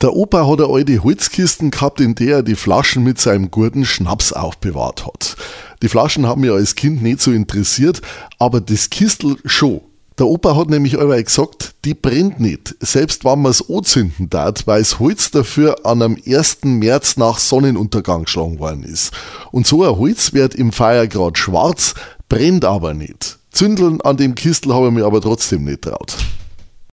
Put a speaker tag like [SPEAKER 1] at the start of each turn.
[SPEAKER 1] Der Opa hat eine alte Holzkisten gehabt, in der er die Flaschen mit seinem guten Schnaps aufbewahrt hat. Die Flaschen haben mich als Kind nicht so interessiert, aber das Kistel schon. Der Opa hat nämlich einmal gesagt, die brennt nicht, selbst wenn man es anzünden darf, weil das Holz dafür an am 1. März nach Sonnenuntergang geschlagen worden ist. Und so ein Holz wird im Feiergrad schwarz, brennt aber nicht. Zündeln an dem Kistel habe ich mir aber trotzdem nicht traut.